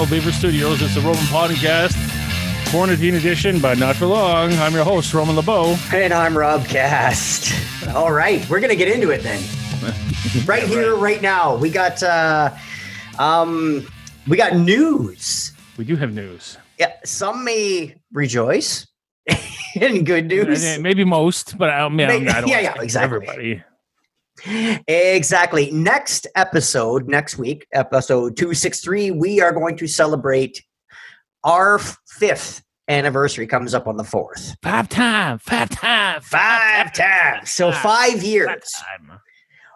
Live Beaver Studios, it's the Roman Podcast, Quarantine Edition, but not for long. I'm your host, Roman LeBeau. And I'm Rob Cast. All right, we're gonna get into it then. Right here, right now, we got uh, um, we got news. We do have news. Yeah, some may rejoice in good news. Maybe most, but I, mean, I don't Yeah, yeah, exactly. Everybody. Exactly. Next episode, next week, episode 263, we are going to celebrate our fifth anniversary comes up on the fourth. Five time, five time, Five times. So five years. Five.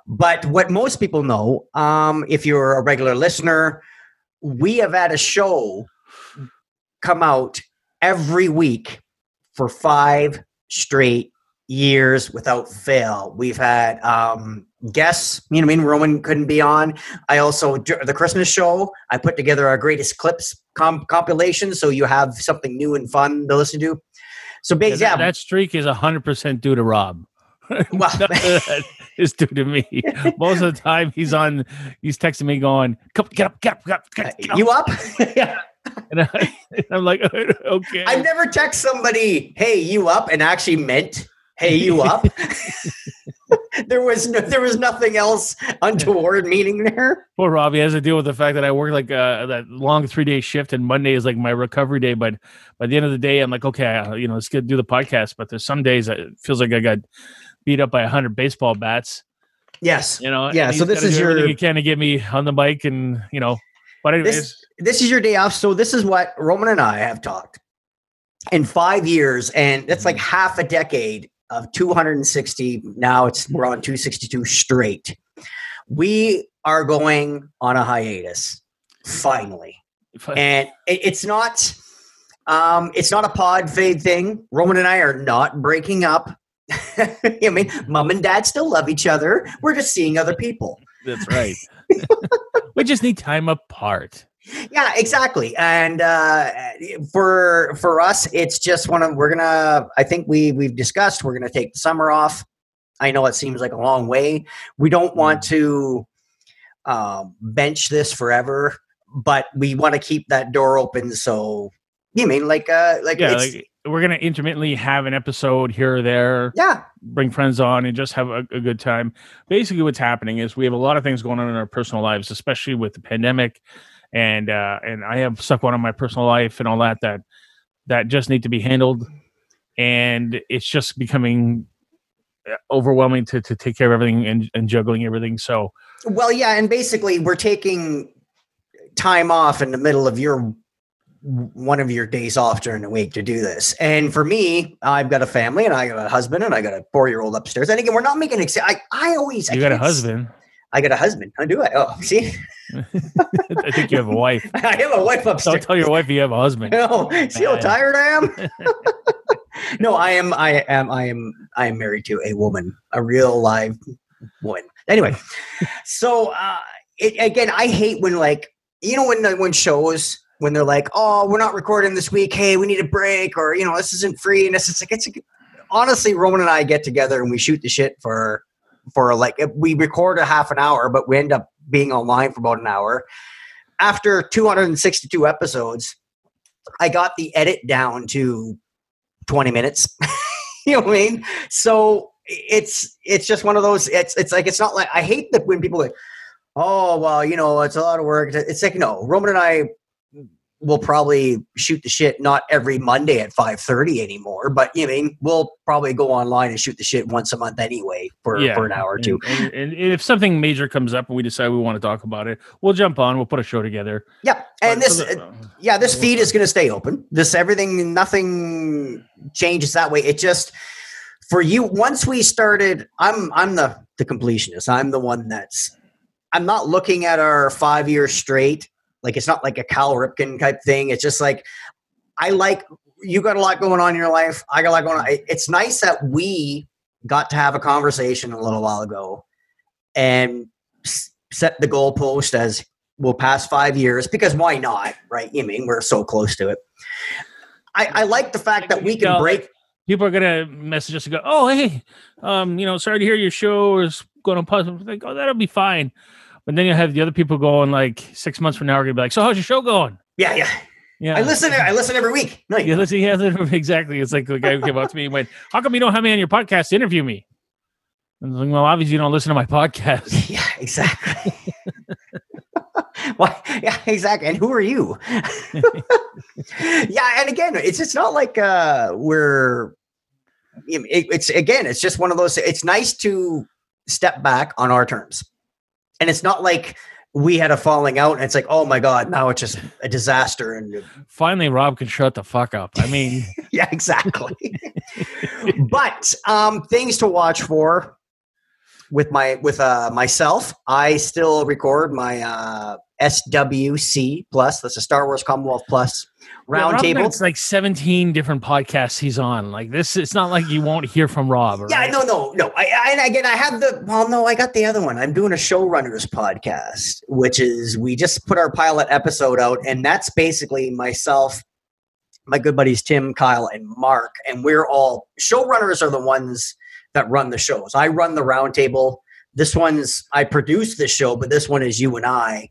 But what most people know, um, if you're a regular listener, we have had a show come out every week for five straight years without fail. We've had um, guests, you know I mean? Roman couldn't be on. I also, the Christmas show, I put together our greatest clips com- compilation so you have something new and fun to listen to. So, Yeah, basically, that, that streak is 100% due to Rob. Well- None of that is due to me. Most of the time, he's on, he's texting me going, Come, get up, get up, get up, get up. Get up. you up? yeah. And I, am like, okay. I've never text somebody, "Hey, you up?" and actually meant, "Hey, you up?" there was no, there was nothing else untoward meaning there. Well, Robbie has to deal with the fact that I work like uh, that long three day shift, and Monday is like my recovery day. But by the end of the day, I'm like, okay, you know, let's get do the podcast. But there's some days that it feels like I got beat up by a hundred baseball bats. Yes, You know, Yeah, so this is your- you can to get me on the bike, and you know, but anyways, this this is your day off. So this is what Roman and I have talked in five years, and that's like half a decade of 260. Now it's we're on 262 straight. We are going on a hiatus finally. and it, it's not um it's not a pod fade thing roman and i are not breaking up i mean mom and dad still love each other we're just seeing other people that's right. we just need time apart. Yeah exactly and uh for for us it's just one of we're gonna i think we we've discussed we're gonna take the summer off i know it seems like a long way we don't want to um bench this forever but we want to keep that door open so you mean like uh like, Yeah, it's, like we're gonna intermittently have an episode here or there. yeah bring friends on and just have a, a good time. Basically, what's happening is we have a lot of things going on in our personal lives, especially with the pandemic, and uh, and I have stuff going on in my personal life and all that that that just need to be handled, and it's just becoming uh, overwhelming to to take care of everything and, and juggling everything. So Well, yeah, and basically we're taking time off in the middle of your one of your days off during the week to do this. And for me, I've got a family and I got a husband and I got a four year old upstairs. And again, we're not making ex- I I always I you got a husband. I got a husband. How do I? Oh, see, I think you have a wife. I have a wife upstairs. Don't tell your wife you have a husband. No, see how tired I am. no, I am. I am. I am. I am married to a woman, a real live woman. Anyway, so uh, it, again, I hate when like you know when the- when shows when they're like, oh, we're not recording this week. Hey, we need a break, or you know, this isn't free, and this is like it's. A, honestly, Roman and I get together and we shoot the shit for for like we record a half an hour, but we end up being online for about an hour. After 262 episodes, I got the edit down to 20 minutes. you know what I mean? So it's it's just one of those. It's it's like it's not like I hate that when people like, oh well, you know, it's a lot of work. It's like no, Roman and I will probably shoot the shit not every Monday at 5:30 anymore, but you know, I mean, we'll probably go online and shoot the shit once a month anyway for, Yeah, for an hour or two. And, and, and if something major comes up and we decide we want to talk about it, we'll jump on. We'll put a show together. Yeah, and But this the- uh, yeah, this feed is going to stay open. This everything, nothing changes that way. It just for you. Once we started, I'm I'm the the completionist. I'm the one that's I'm not looking at our five years straight Like it's not like a Cal Ripken type thing. It's just like I like you got a lot going on in your life. I got a lot going on. It's nice that we got to have a conversation a little while ago and set the goalpost as we'll pass five years because why not, right? I mean, we're so close to it. I, I like the fact that we can break. People are gonna message us and go, "Oh, hey, um, you know, sorry to hear your show is going to pause." Like, oh, that'll be fine. But then you have the other people going like six months from now are gonna be like, "So how's your show going?" Yeah, yeah. Yeah. I listen. I listen every week. No, you listen. Yeah, exactly. It's like the guy who came up to me and went, "How come you don't have me on your podcast to interview me?" And like, well, obviously you don't listen to my podcast. Yeah, exactly. Why? Yeah, exactly. And who are you? yeah, and again, it's it's not like uh we're. It, it's again, it's just one of those. It's nice to step back on our terms, and it's not like we had a falling out and it's like oh my god now it's just a disaster and finally rob can shut the fuck up. I mean yeah exactly. But um things to watch for with my with uh myself i still record my uh swc plus that's a star wars commonwealth plus roundtable. Yeah, it's like 17 different podcasts he's on. Like this, it's not like you won't hear from Rob. Right? Yeah, no, no, no. I, I, and again, I have the, well, no, I got the other one. I'm doing a showrunners podcast, which is we just put our pilot episode out, and that's basically myself, my good buddies Tim, Kyle, and Mark, and we're all showrunners are the ones that run the shows. I run the roundtable. This one's I produce the show, but this one is you and I.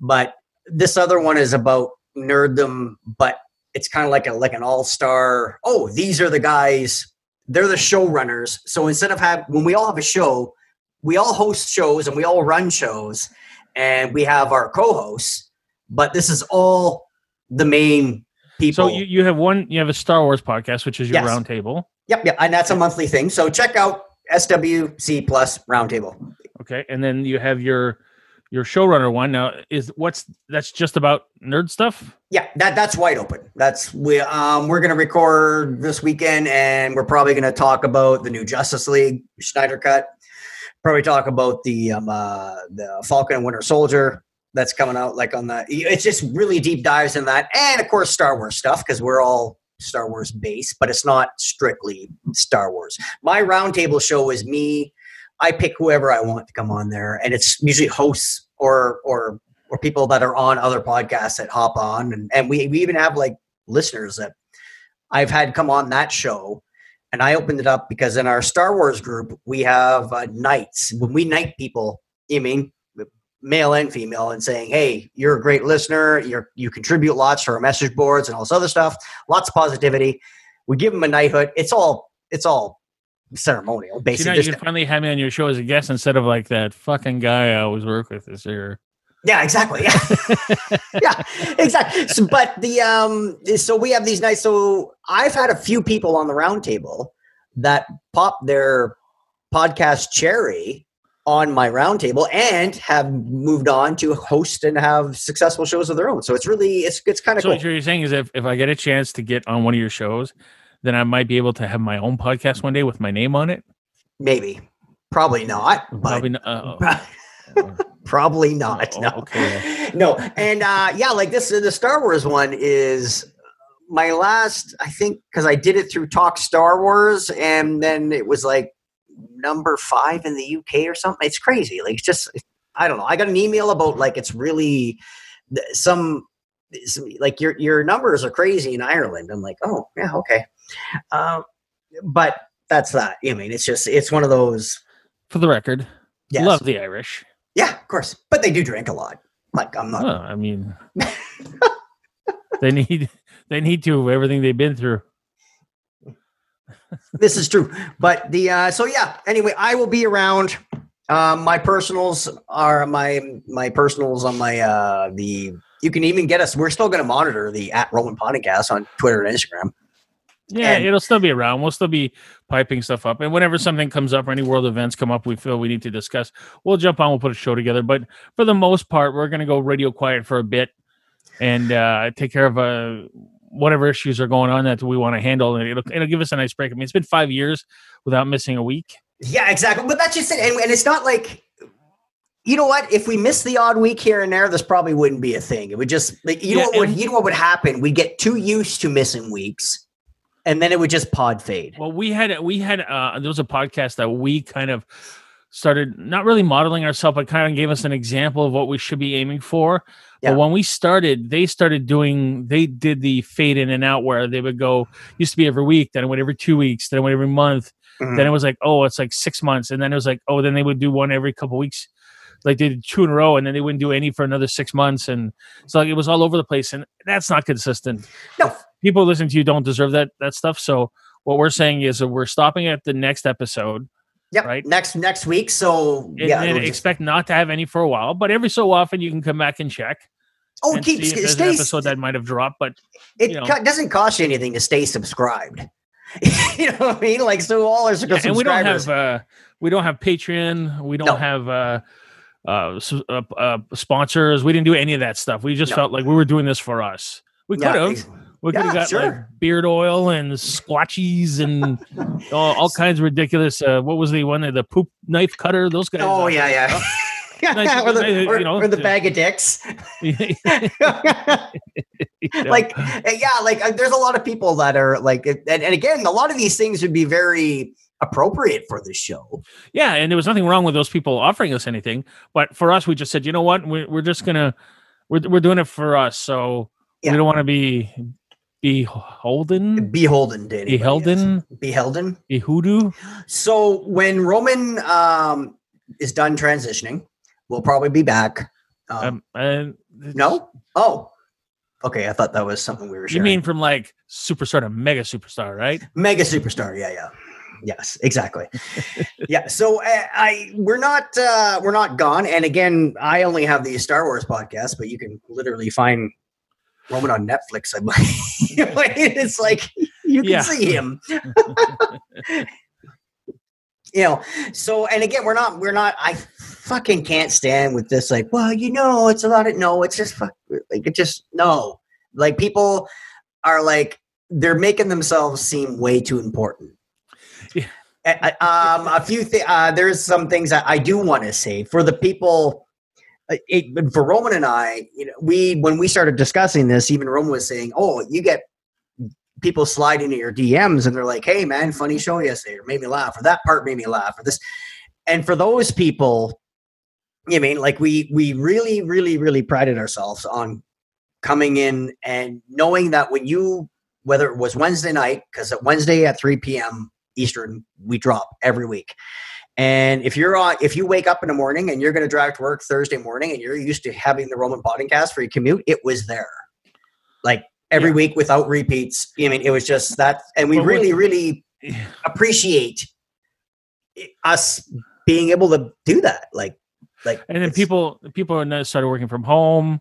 But this other one is about nerddom, but it's kind of like a like an all star. Oh, these are the guys. They're the showrunners. So instead of have when we all have a show, we all host shows and we all run shows, and we have our co-hosts. But this is all the main people. So you, you have one. You have a Star Wars podcast, which is your yes. roundtable. Yep, yep, and that's a monthly thing. So check out SWC Plus Roundtable. Okay, and then you have your your showrunner one. Now is what's that's just about nerd stuff? Yeah that that's wide open. That's we um we're gonna record this weekend and we're probably gonna talk about the new justice league snyder cut. Probably talk about the um uh the falcon and winter soldier that's coming out like on the it's just really deep dives in that and of course star wars stuff because we're all star wars based but it's not strictly star wars. My roundtable show is me I pick whoever I want to come on there, and it's usually hosts or or or people that are on other podcasts that hop on, and and we we even have like listeners that I've had come on that show, and I opened it up because in our Star Wars group we have uh, when we knight people. You mean male and female and saying, "Hey, you're a great listener. You're you contribute lots to our message boards and all this other stuff. Lots of positivity." We give them a knighthood. It's all it's all ceremonial. Basically, you, know, you can finally have me on your show as a guest instead of like that fucking guy I always work with this year. Yeah, exactly. Yeah, yeah, exactly. So, but the um, so we have these knights. So I've had a few people on the roundtable that pop their podcast cherry on my roundtable and have moved on to host and have successful shows of their own. So it's really it's it's kind of so cool. what you're saying is if if I get a chance to get on one of your shows then I might be able to have my own podcast one day with my name on it. Maybe, probably not. Probably not. Uh, probably not. Oh, no. Okay. No. And uh, yeah, like this, the Star Wars one is my last. I think because I did it through Talk Star Wars, and then it was like number five in the UK or something. It's crazy. Like it's just I don't know. I got an email about like it's really some, some like your your numbers are crazy in Ireland. I'm like, oh yeah, okay. Um, but that's that. I mean, it's just it's one of those. For the record, yes. love the Irish. Yeah, of course, but they do drink a lot. Like I'm not. I mean, they need they need to everything they've been through. this is true, but the uh, so yeah. Anyway, I will be around. Um, my personals are my my personals on my uh the. You can even get us. We're still going to monitor the at Roman Podcast on Twitter and Instagram. Yeah, and, it'll still be around. We'll still be piping stuff up. And whenever something comes up or any world events come up we feel we need to discuss, we'll jump on, we'll put a show together. But for the most part, we're going to go radio quiet for a bit and uh, take care of uh, whatever issues are going on that we want to handle. And it'll, it'll give us a nice break. I mean, it's been five years without missing a week. Yeah, exactly. But that's just it. And, and it's not like you know what? If we miss the odd week here and there, this probably wouldn't be a thing. It would just like you Yeah, know what would you know what would happen? We'd get too used to missing weeks, and then it would just pod fade. Well, we had we had uh there was a podcast that we kind of started not really modeling ourselves, but kind of gave us an example of what we should be aiming for. Yeah. But when we started, they started doing they did the fade in and out where they would go used to be every week, then it went every two weeks, then it went every month, Mhm. then it was like, oh, it's like six months, and then it was like, oh, then they would do one every couple weeks. Like they did two in a row, and then they wouldn't do any for another six months, and so like it was all over the place, and that's not consistent. No. People listening to you don't deserve that that stuff. So what we're saying is that we're stopping at the next episode, Yep. right. Next next week. So and, yeah. and it'll just- expect not to have any for a while, but every so often you can come back and check oh, and keep see if there's an stay. episode that might have dropped. But It you know. co- doesn't cost you anything to stay subscribed. you know what I mean? Like so, all our Yeah, and we don't subscribers. have uh we don't have patreon we don't No. have uh uh, uh, uh sponsors we didn't do any of that stuff we just No. felt like we were doing this for us we could have we could have got sure. like beard oil and squatchies and all, all kinds of ridiculous uh what was the one the poop knife cutter those guys Oh uh, yeah, yeah. Nice- or, the, nice, or, you know, or the bag of dicks. like uh, yeah like uh, there's a lot of people that are like and, and again a lot of these things would be very appropriate for this show yeah and there was nothing wrong with those people offering us anything but for us we just said you know what we're, we're just gonna we're, we're doing it for us so Yeah. we don't want to be beholden? Beholden else. beholden? Beholden? Hoodoo so when roman um is done transitioning we'll probably be back. Um, um, and no? Oh. Okay i thought that was something we were you mean from like superstar to mega superstar right? Mega superstar yeah yeah. Yes exactly. Yeah so uh, i we're not uh we're not gone. And again i only have the star wars podcast but you can literally find roman on netflix i believe it's like you can Yeah. see him you know so and again we're not we're not i fucking can't stand with this like well you know it's a lot of no it's just fuck like it just no like people are like they're making themselves seem way too important Yeah. Uh, um a few things uh there's some things that i do want to say for the people Uh, it, but for roman and i you know we when we started discussing this even roman was saying oh you get people slide into your DMs and they're like, "Hey, man, funny show yesterday, or made me laugh, or that part made me laugh, or this." And for those people, you mean like we we really, really, really prided ourselves on coming in and knowing that when you whether it was Wednesday night, because at Wednesday at three p.m. Eastern we drop every week. And if you're on, if you wake up in the morning and you're going to drive to work Thursday morning, and you're used to having the Roman podcast for your commute, it was there, like every Yeah. week without repeats. I mean, it was just that, and we what- really, really appreciate us being able to do that. Like, like, and then people people started working from home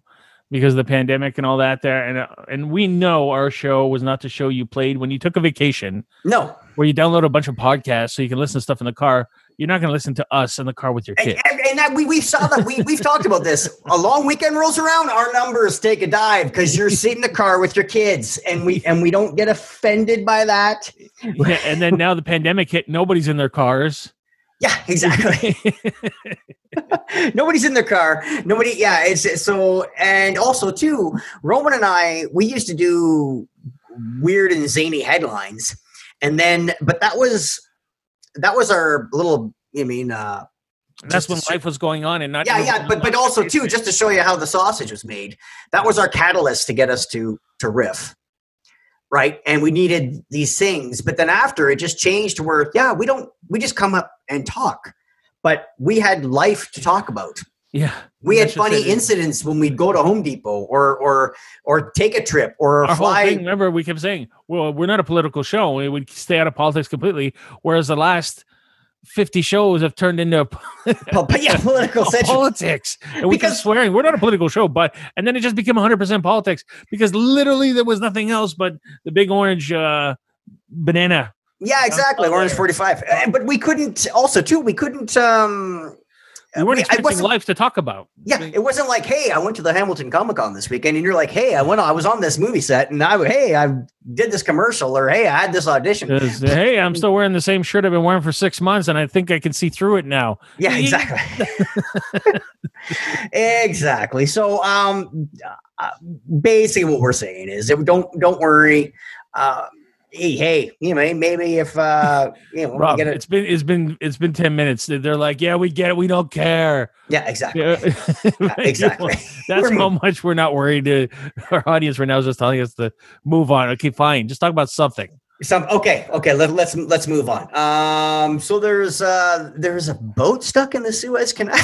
because of the pandemic and all that there and uh, and we know our show was not the show you played when you took a vacation No, where you download a bunch of podcasts so you can listen to stuff in the car you're not going to listen to us in the car with your kids. and, and that we we saw that we we've talked about this. A long weekend rolls around, our numbers take a dive because you're sitting in the car with your kids, and we and we don't get offended by that. yeah, and then now the pandemic hit nobody's in their cars Yeah, exactly. Nobody's in their car. Nobody. Yeah, it's it's so. And also too, Roman and I, we used to do weird and zany headlines, and then, but that was that was our little. I mean, uh, And that's when life was going on and not yeah, yeah, but but also too, just to show you how the sausage was made. That was our catalyst to get us to to riff, right? And we needed these things, but then after it just changed to where yeah, we don't we just come up and talk, but we had life to talk about. Yeah We had funny incidents when we'd go to Home Depot or or or take a trip or our whole thing fly. remember we kept saying well we're not a political show we would stay out of politics completely whereas the last 50 shows have turned into But yeah, political politics and we kept Because- swearing we're not a political show but and then it just became 100% politics because literally there was nothing else but the big orange uh banana Yeah, exactly. Orange forty five. But we couldn't. Also, too, we couldn't. um We weren't I expecting wasn't- life to talk about. Yeah, it wasn't like, hey, I went to the Hamilton Comic Con this weekend, and you're like, hey, I went, I was on this movie set, and I, hey, I did this commercial, or hey, I had this audition. Hey, I'm still wearing the same shirt I've been wearing for six months, and I think I can see through it now. Yeah, exactly. exactly. So, um, uh, basically, what we're saying is, don't don't worry. Uh, hey, hey, you know, maybe if uh, you know, Rob, it's been it's been it's been ten minutes. They're like, yeah, we get it, we don't care. yeah, exactly, Yeah. exactly. That's how much we're not worried. To, our audience right now is just telling us to move on. Okay, fine. Just talk about something. Some okay, okay. Let, us let's let's move on. Um, so there's uh there's a boat stuck in the Suez Canal.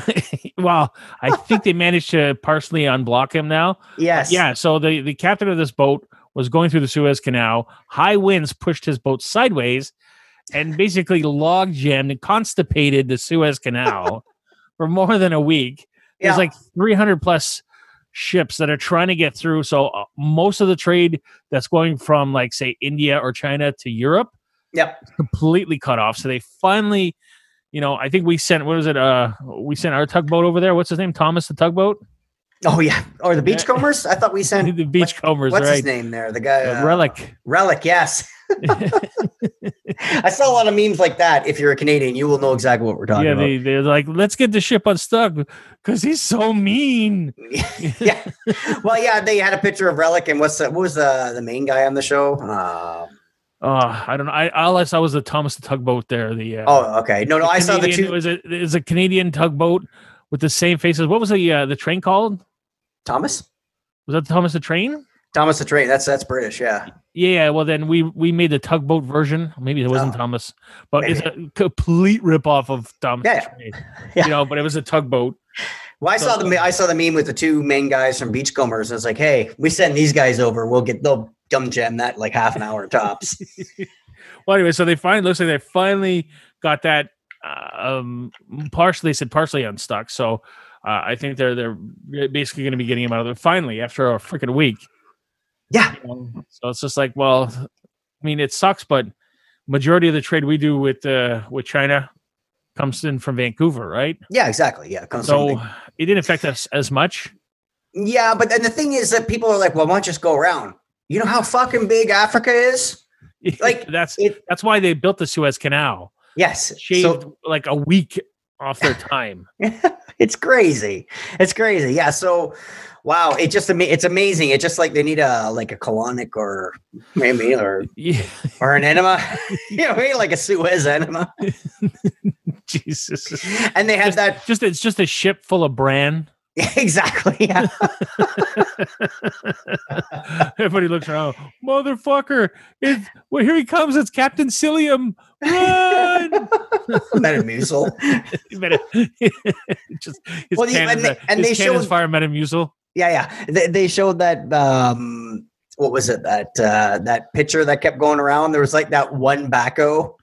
well, I think they managed to partially unblock him now. yes. Yeah. So the, the captain of this boat was going through the Suez Canal. High winds pushed his boat sideways and basically log jammed and constipated the Suez Canal for more than a week. There's like 300 plus ships that are trying to get through. So uh, most of the trade that's going from like say India or China to Europe Yep. completely cut off. So they finally, you know, I think we sent what was it? Uh, we sent our tugboat over there. What's his name? Thomas the tugboat, Oh yeah. Or the beachcombers. I thought we sent. the beachcombers, What's his name there? The guy. Uh, Relic. Relic. Yes. I saw a lot of memes like that. If you're a Canadian, you will know exactly what we're talking yeah, about. they they're like, let's get the ship unstuck because he's so mean. yeah. Well, yeah, they had a picture of Relic and what's the, what was the the main guy on the show? Uh, Uh, I don't know. I all I saw was the Thomas the tugboat there. The uh, oh, okay. No, no, I saw the Canadian- two. Was it is a Canadian tugboat with the same faces? What was the uh, the train called? Thomas. Was that Thomas the train? Thomas the Train. That's that's British. Yeah. Yeah, well then we we made the tugboat version. Maybe it wasn't Oh. Thomas, but it's a complete ripoff of Thomas Yeah, the Train. Yeah. You know, but it was a tugboat. Well, I So- saw the I saw the meme with the two main guys from Beachcombers. And it's like, hey, we send these guys over. We'll get they'll dumb jam that like half an hour tops. Well, anyway, so they finally looks like they finally got that uh, um partially they said partially unstuck. So uh, I think they're they're basically going to be getting him out of there finally after a freaking week. yeah. So it's just like, well, I mean, it sucks, but majority of the trade we do with uh with China comes in from Vancouver, right? Yeah. Exactly. Yeah. from So it didn't affect us as much. yeah, but then the thing is that people are like, well, why don't you just go around? You know how fucking big Africa is? Like, that's it- that's why they built the Suez Canal. Yes. Shaved So like a week off their time. it's crazy. It's crazy. Yeah. So, wow. It just it's amazing. It's just like they need a like a colonic or maybe or yeah, or an enema. you know, maybe like a Suez enema. Jesus. And they had that Just it's just a ship full of bran. exactly. Yeah. Everybody looks around. Motherfucker! It's well, here he comes. It's Captain Psyllium. Run! Metamucil. Meta- just his Well, cannons, and they- and his they showed- fire Metamucil. Yeah, yeah. They, they showed that um what was it? That uh that picture that kept going around. There was like that one backhoe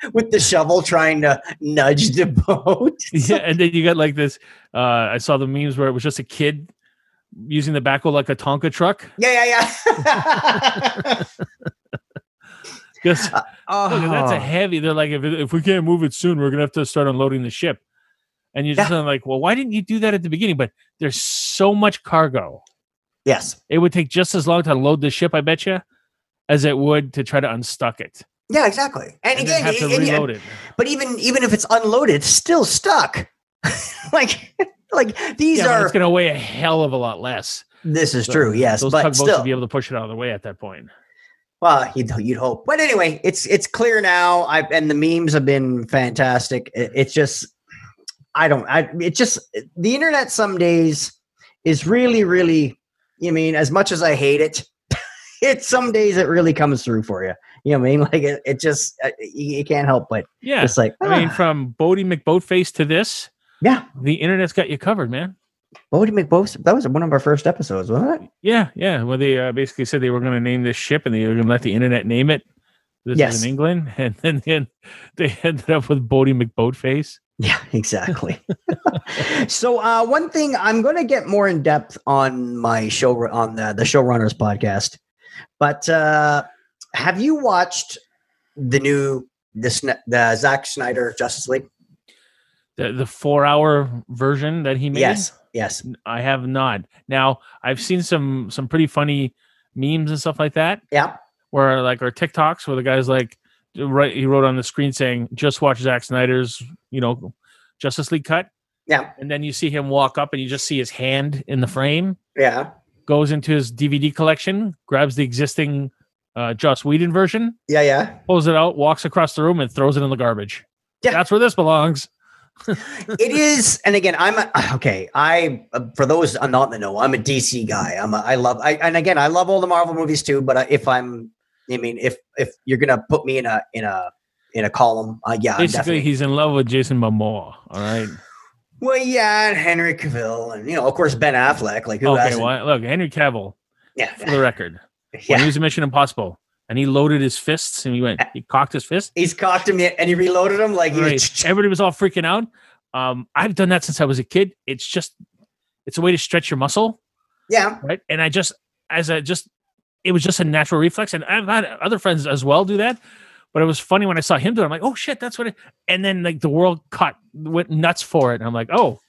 with the shovel trying to nudge the boat. Yeah, and then you got like this. Uh, I saw the memes where it was just a kid using the backhoe like a Tonka truck. Yeah, yeah, yeah. Oh, Look, that's a heavy. They're like, if, if we can't move it soon, we're gonna have to start unloading the ship. And you're just Yeah. like, well, why didn't you do that at the beginning? But there's so much cargo. yes. It would take just as long to load the ship, I bet you, as it would to try to unstuck it. Yeah, exactly. And, And, again, have to and- and- it. but even even if it's unloaded, it's still stuck. like like these Yeah, are it's gonna weigh a hell of a lot less. this is So true, yes, Those but tugboats still would be able to push it out of the way at that point. Well, you'd, you'd hope. But anyway, it's it's clear now. I and the memes have been fantastic. It, it's just I don't I it just the internet some days is really really you mean as much as I hate it, it some days it really comes through for you. You know what I mean? Like it, it just uh, you, you can't help but Yeah. it's like I mean, ah, from Boaty McBoatface to this, yeah. the internet's got you covered, man. Bodie McBose. That was one of our first episodes, wasn't it? Yeah, yeah. Well, they uh, basically said they were going to name this ship and they were going to let the internet name it. This Yes. is in England, and then, then they ended up with Boaty McBoatface. Yeah, exactly. so uh, one thing I'm going to get more in depth on my show on the the showrunners podcast, but uh, have you watched the new the the Zack Snyder Justice League? the the four hour version that he made. Yes, yes. I have not. Now I've seen some some pretty funny memes and stuff like that. Yeah. Where like or TikToks where the guy's like right he wrote on the screen saying just watch Zack Snyder's you know Justice League cut. Yeah. And then you see him walk up and you just see his hand in the frame. Yeah. Goes into his DVD collection, grabs the existing uh, Joss Whedon version, Yeah. Yeah. pulls it out, walks across the room, and throws it in the garbage. Yeah. That's where this belongs. it is and again i'm a, okay i uh, for those not in the know i'm a dc guy i'm a, i love I, and again i love all the marvel movies too but if i'm i mean if if you're gonna put me in a in a in a column uh, yeah Basically, definitely- he's in love with Jason Momoa. All right. well yeah and henry cavill and you know of course ben affleck like who okay. hasn't Well, look, Henry Cavill, yeah for the record, when he was in Mission Impossible, and he loaded his fists and he went, he cocked his fist. he's cocked him and he reloaded him like Right. was, Everybody was all freaking out. Um, I've done that since I was a kid. It's just, it's a way to stretch your muscle, yeah right? And I just, as a just, it was just a natural reflex. And I've had other friends as well do that. But it was funny when I saw him do it. I'm like, oh shit, that's what it. And then like the world caught went nuts for it. And I'm like, oh,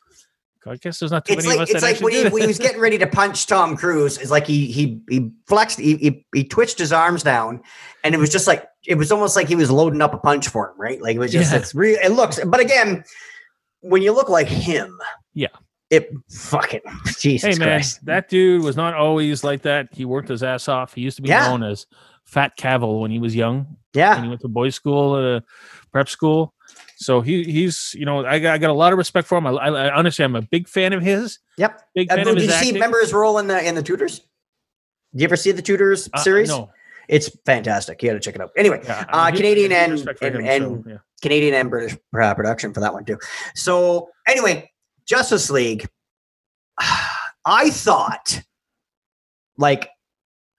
I guess there's not too it's many like of us it's that like when he, when he was getting ready to punch Tom Cruise. It's like he he he flexed, he, he he twitched his arms down, and it was just like it was almost like he was loading up a punch for him, right? Like it was just Yeah. it's real. It looks, but again, when you look like him, Yeah. it fucking Jesus Hey man, Christ, that dude was not always like that. He worked his ass off. He used to be Yeah. known as Fat Cavill when he was young. and yeah, he went to boys' school, uh, prep school. So he he's you know I got, I got a lot of respect for him. I, I, I'm a big fan of his. yep. Big Uh, fan did of you his see? acting. Remember his role in the in the Tudors? You ever see the Tudors Uh, series? no, It's fantastic. You got to check it out. Anyway, yeah, Uh, Canadian and- and- him, and- so, yeah. Canadian and British uh, production for that one too. So anyway, Justice League. I thought, like,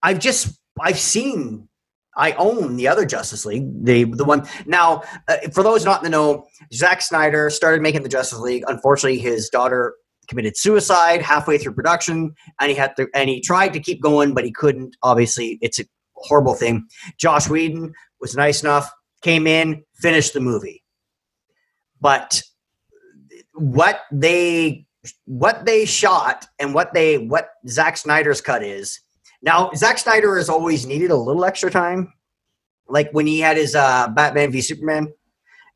I've just I've seen. I own the other Justice League, the the one now. Uh, for those not in the know, Zack Snyder started making the Justice League. Unfortunately, his daughter committed suicide halfway through production, and he had to and he tried to keep going, but he couldn't. Obviously, it's a horrible thing. Josh Whedon was nice enough, came in, finished the movie. But what they what they shot and what they what Zack Snyder's cut is now Zack Snyder has always needed a little extra time. Like when he had his uh, Batman v Superman,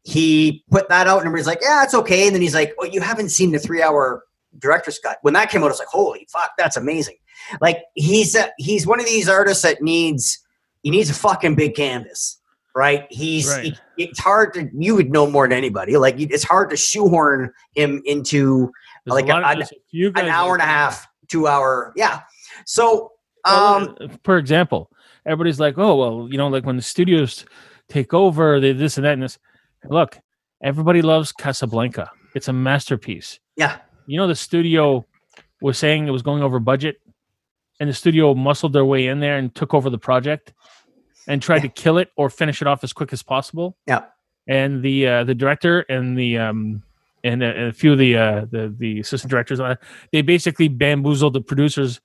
he put that out and everybody's like, "Yeah, it's okay." And then he's like, "Oh, you haven't seen the three-hour director's cut." When that came out, I was like, "Holy fuck, that's amazing!" Like he's a, he's one of these artists that needs he needs a fucking big canvas, right? He's Right. he- it's hard to you would know more than anybody. Like it's hard to shoehorn him into There's like a a- of- there's a few an hour and a half, two hour, yeah. So um, uh, for example, everybody's like, "Oh, well, you know, like when the studios take over, they this and that and this." Look, everybody loves Casablanca. It's a masterpiece. yeah, You know, the studio was saying it was going over budget, and the studio muscled their way in there and took over the project, and tried to kill it or finish it off as quick as possible. Yeah. And the uh, the director and the um and a, and a few of the uh the the assistant directors, uh, they basically bamboozled the producers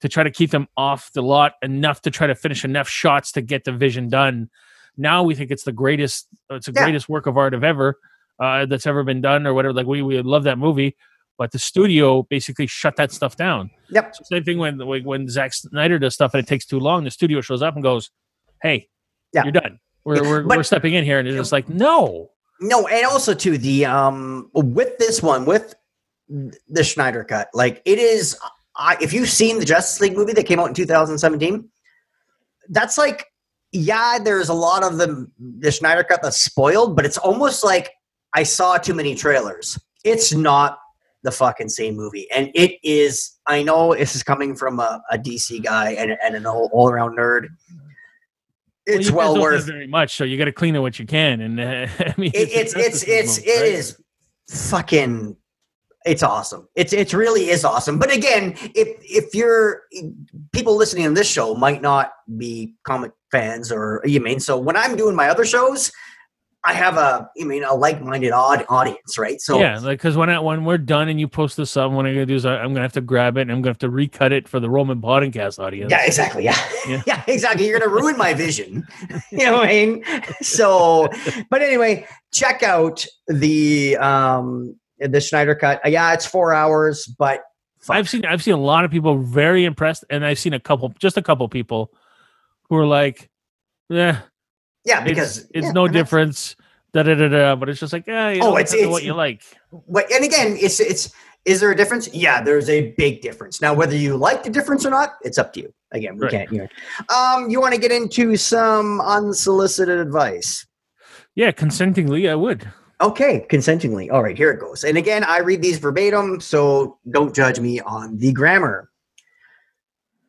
to try to keep them off the lot enough to try to finish enough shots to get the vision done. Now we think it's the greatest, it's the Yeah. greatest work of art of ever uh, that's ever been done, or whatever. Like we we love that movie, but the studio basically shut that stuff down. Yep. So same thing when when- Zack Snyder does stuff and it takes too long, the studio shows up and goes, "Hey, Yeah. you're done. We're we're, But- we're stepping in here," and it's just like, "No." no, and also too the um with this one with the Schneider cut, like it is. I, if you've seen the Justice League movie that came out in 2017, that's like yeah, there's a lot of the the Snyder cut that's spoiled, but it's almost like I saw too many trailers. It's not the fucking same movie, and it is. I know this is coming from a, a DC guy and, and an all, all around nerd. It's guys well worth. very much, so you got to clean it what you can. And uh, I mean, It, it's it's it's movie, it right? is fucking. It's awesome. It's it really is awesome. But again, if if you're people listening on this show might not be comic fans or you mean so when I'm doing my other shows, I have a, I mean, a like-minded odd audience, right? So yeah, like because when I, when we're done and you post this up, what I'm gonna do is I, am gonna have to grab it and I'm gonna have to recut it for the Roman podcast audience. Yeah, exactly. Yeah. Yeah. yeah, exactly. You're gonna ruin my vision. you know what I mean? So, but anyway, check out the um the Snyder cut. Uh, Yeah, it's four hours, but I've seen I've seen a lot of people very impressed, and I've seen a couple, just a couple people who are like, yeah, yeah, because it's, it's yeah, no difference. Da, da, da, da, but it's just like, yeah, you Oh, it's- it's- what you like. But and again, it's it's is there a difference? Yeah, there's a big difference. Now, whether you like the difference or not, it's up to you. Again, we Right. can't. You know. Um, you want to get into some unsolicited advice? Yeah, consentingly, I would. Okay, consentingly. All right, here it goes. And again, I read these verbatim, so don't judge me on the grammar.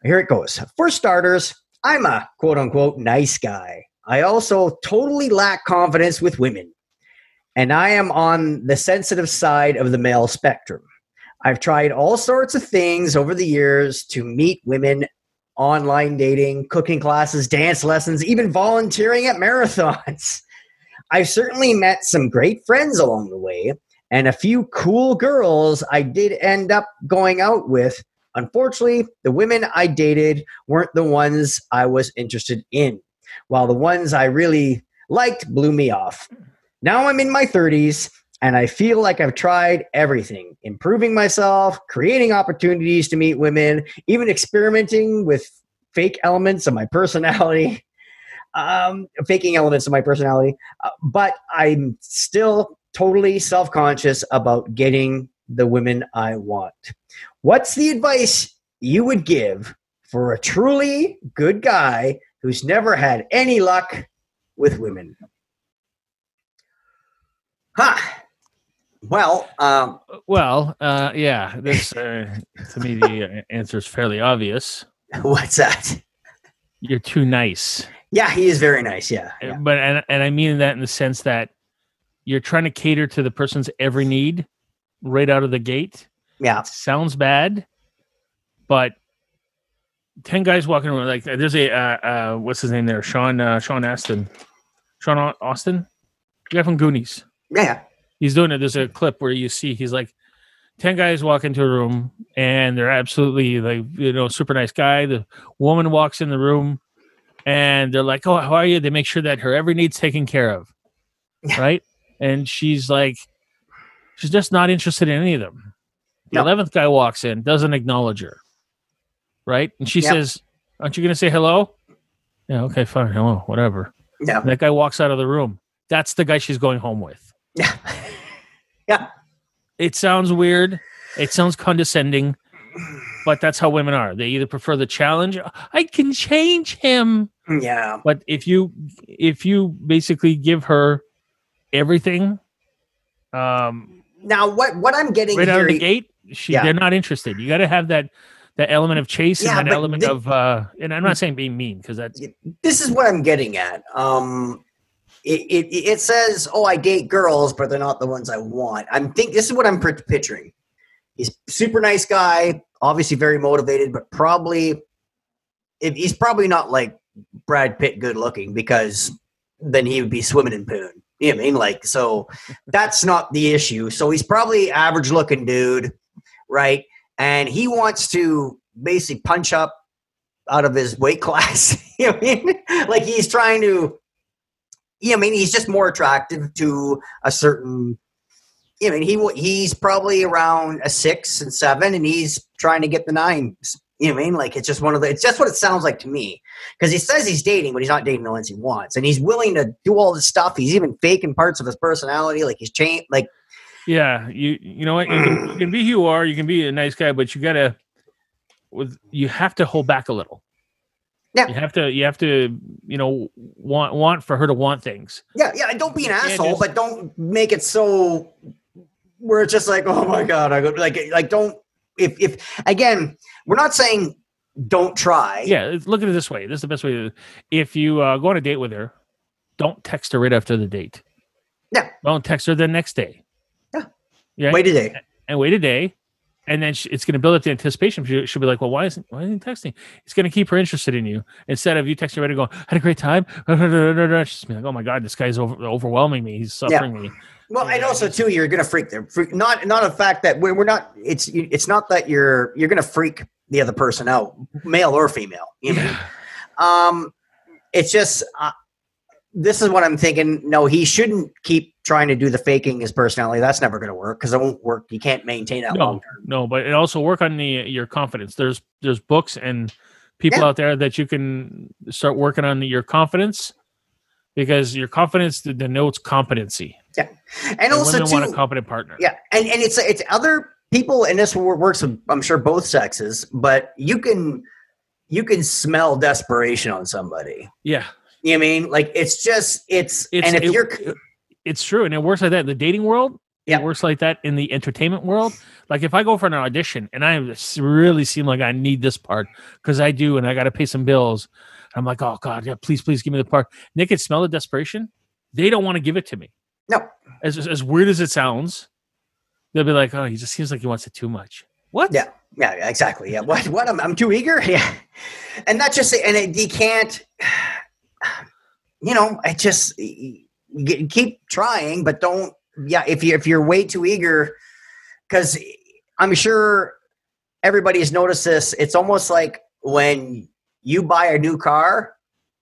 Here it goes. For starters, I'm a quote unquote nice guy. I also totally lack confidence with women. And I am on the sensitive side of the male spectrum. I've tried all sorts of things over the years to meet women online dating, cooking classes, dance lessons, even volunteering at marathons. I've certainly met some great friends along the way, and a few cool girls I did end up going out with. Unfortunately, the women I dated weren't the ones I was interested in, while the ones I really liked blew me off. Now I'm in my 30s, and I feel like I've tried everything improving myself, creating opportunities to meet women, even experimenting with fake elements of my personality um, faking elements of my personality, uh, but I'm still totally self conscious about getting the women I want. What's the advice you would give for a truly good guy who's never had any luck with women? Huh. Well, um, Well, uh, yeah, this uh, to me the answer is fairly obvious. what's that? You're too nice, Yeah, he is very nice. Yeah. Yeah. but and, and I mean that in the sense that you're trying to cater to the person's every need right out of the gate. Yeah. sounds bad, but ten guys walking around like there's a uh, uh, what's his name there? Sean uh, Sean Aston, Sean Austin, the guy from Goonies. Yeah. He's doing it. There's a clip where you see he's like, 10 guys walk into a room and they're absolutely like, you know, super nice guy. The woman walks in the room and they're like, Oh, how are you? They make sure that her every need's taken care of. Right. And she's like, she's just not interested in any of them. The No. 11th guy walks in, doesn't acknowledge her. Right. And she Yep. says, Aren't you going to say hello? Yeah. Okay, fine. Hello, whatever. Yeah. That guy walks out of the room. That's the guy she's going home with. Yeah. yeah. It sounds weird it sounds condescending but that's how women are they either prefer the challenge i can change him Yeah. but if you if you basically give her everything um Now, what what I'm getting right out of the gate she Yeah. they're not interested you got to have that that element of chase Yeah, and that element the- of uh and i'm not saying being mean because that's this is what I'm getting at. Um, it, it it says, "Oh, I date girls, but they're not the ones I want." I'm think this is what I'm picturing. He's super nice guy, obviously very motivated, but probably he's probably not like Brad Pitt good looking because then he would be swimming in poon. You know I mean? Like, so that's not the issue. So he's probably average looking dude, right? And he wants to basically punch up out of his weight class. you know I mean? Like he's trying to, you I mean, he's just more attractive to a certain, I mean, he he's probably around a six and seven, and he's trying to get the nines. You know what I mean? Like it's just one of the. It's just what it sounds like to me. Because he says he's dating, but he's not dating the he wants, and he's willing to do all this stuff. He's even faking parts of his personality, like he's changed. Like yeah you you know what you can, you can be who you are you can be a nice guy but you gotta with you have to hold back a little Yeah. you have to you have to you know want want for her to want things Yeah, yeah. Don't be an asshole, just- but don't make it so where it's just like, oh my god, I go like like don't if if again, we're not saying don't try. yeah look at it this way this is the best way to if you uh, go on a date with her don't text her right after the date Yeah. don't text her the next day Yeah. yeah Wait a day. and wait a day and then sh it's going to build up the anticipation. She, she'll be like, "Well, why isn't why isn't he texting?" It's going to keep her interested in you instead of you texting her right and going, "Had a great time." She's be like, "Oh my god, this guy's over, overwhelming me. He's suffering me." Well, and also too, you're gonna freak them. Freak, not not a fact that we're, we're not. It's it's not that you're you're gonna freak the other person out, male or female. You know, um, it's just uh, this is what I'm thinking. No, he shouldn't keep trying to do the faking his personality. That's never going to work because it won't work. You can't maintain that no, long term. No, but it also work on the your confidence. There's there's books and people yeah. out there that you can start working on your confidence because your confidence denotes competency. Yeah, and, and also too, want a competent partner. Yeah, and and it's it's other people, and this works. With, I'm sure both sexes, but you can you can smell desperation on somebody. Yeah, you know what I mean? Like it's just it's, it's and if it, you're it's true and it works like that in the dating world. Yeah. It works like that in the entertainment world. Like if I go for an audition and I really seem like I need this part because I do and I got to pay some bills. I'm like, oh God, yeah, please, please give me the part. Nick can smell the desperation. They don't want to give it to me. No. As, as weird as it sounds, they'll be like, oh, he just seems like he wants it too much. What? Yeah. Yeah, exactly. Yeah. What? What? I'm, I'm too eager. Yeah. And that's just, and it, you can't, you know, I just keep trying, but don't. Yeah, if you if you're way too eager, because I'm sure everybody has noticed this. It's almost like when you buy a new car.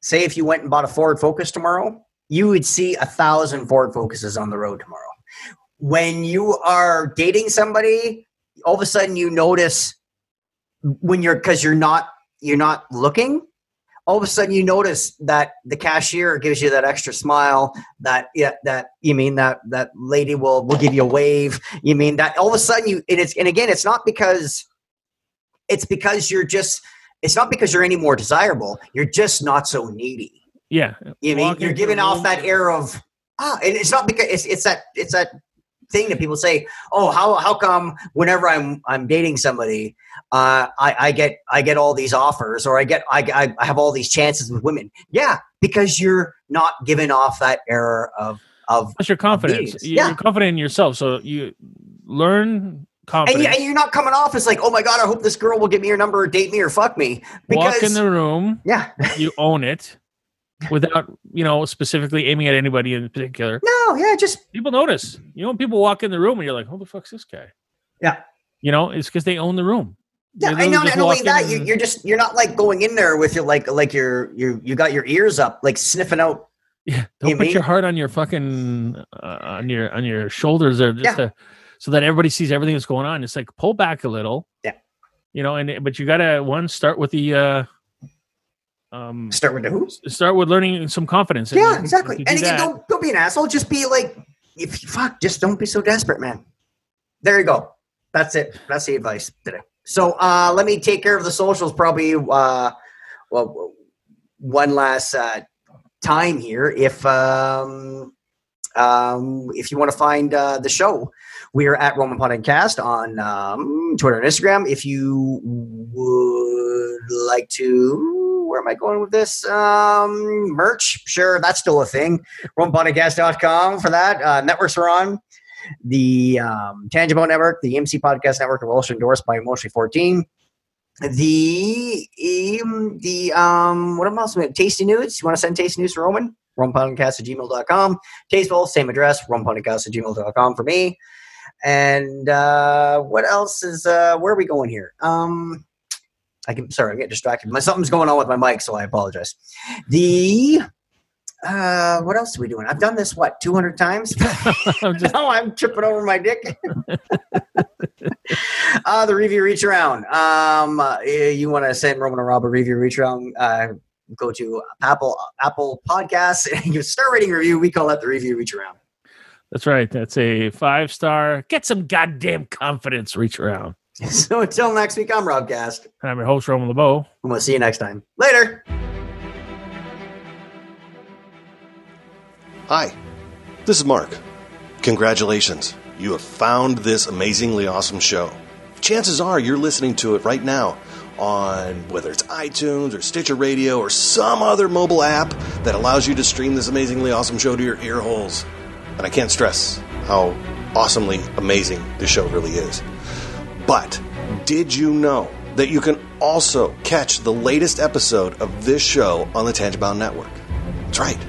Say if you went and bought a Ford Focus tomorrow, you would see a thousand Ford Focuses on the road tomorrow. When you are dating somebody, all of a sudden you notice when you're because you're not you're not looking all of a sudden you notice that the cashier gives you that extra smile that yeah that you mean that that lady will will give you a wave you mean that all of a sudden you and it's and again it's not because it's because you're just it's not because you're any more desirable you're just not so needy. Yeah. You mean you're giving off that air of ah and it's not because it's it's that it's that thing that people say, "Oh, how how come whenever I'm I'm dating somebody, uh, I, I get I get all these offers or I get I, I have all these chances with women?" Yeah, because you're not giving off that error of of. That's your confidence. You're yeah. confident in yourself, so you learn confidence. And, you, are not coming off as like, oh my god, I hope this girl will give me your number or date me or fuck me. Because, Walk in the room. Yeah, you own it without you know specifically aiming at anybody in particular. No, yeah, just people notice. You know, when people walk in the room and you're like, "Who the fuck's this guy?" Yeah, you know, it's because they own the room. Yeah, I know. Not only that, you, you're just you're not like going in there with your like like your you you got your ears up, like sniffing out. Yeah, don't you put mean? your heart on your fucking uh, on your on your shoulders there, just yeah. to, so that everybody sees everything that's going on. It's like pull back a little. Yeah, you know, and but you gotta one start with the uh um start with the who start with learning some confidence yeah and, exactly and, again don't, don't be an asshole just be like if you fuck just don't be so desperate man there you go that's it that's the advice today so uh let me take care of the socials probably uh well one last uh time here if um um if you want to find uh the show we are at Roman Podcast on um, Twitter and Instagram. If you would like to where am I going with this? Um, merch, sure, that's still a thing. RomanPodcast.com for that. Uh, networks are on. The um, Tangent-Bound Network, the EMC Podcast Network, are also endorsed by Emotionally 14. The um, the um what else? Tasty Nudes. You want to send Tasty News to Roman? RomanPodcast at gmail.com. Tasteful, same address, RomanPodcast at gmail.com for me. And uh, what else is uh, where are we going here? Um I can sorry, I get distracted. My something's going on with my mic, so I apologize. The uh, what else are we doing? I've done this what 200 times. I'm just, now I'm tripping over my dick. uh, the review reach around. Um, uh, you want to send Roman and Rob a review reach around? Uh, go to Apple Apple Podcasts and give star rating review. We call that the review reach around. That's right. That's a five star. Get some goddamn confidence. Reach around. So until next week, I'm Rob Gast. I'm your host, Roman LeBeau. And we'll see you next time. Later. Hi, this is Mark. Congratulations. You have found this amazingly awesome show. Chances are you're listening to it right now on whether it's iTunes or Stitcher Radio or some other mobile app that allows you to stream this amazingly awesome show to your ear holes. And I can't stress how awesomely amazing this show really is. But did you know that you can also catch the latest episode of this show on the Tangent-Bound Network? That's right.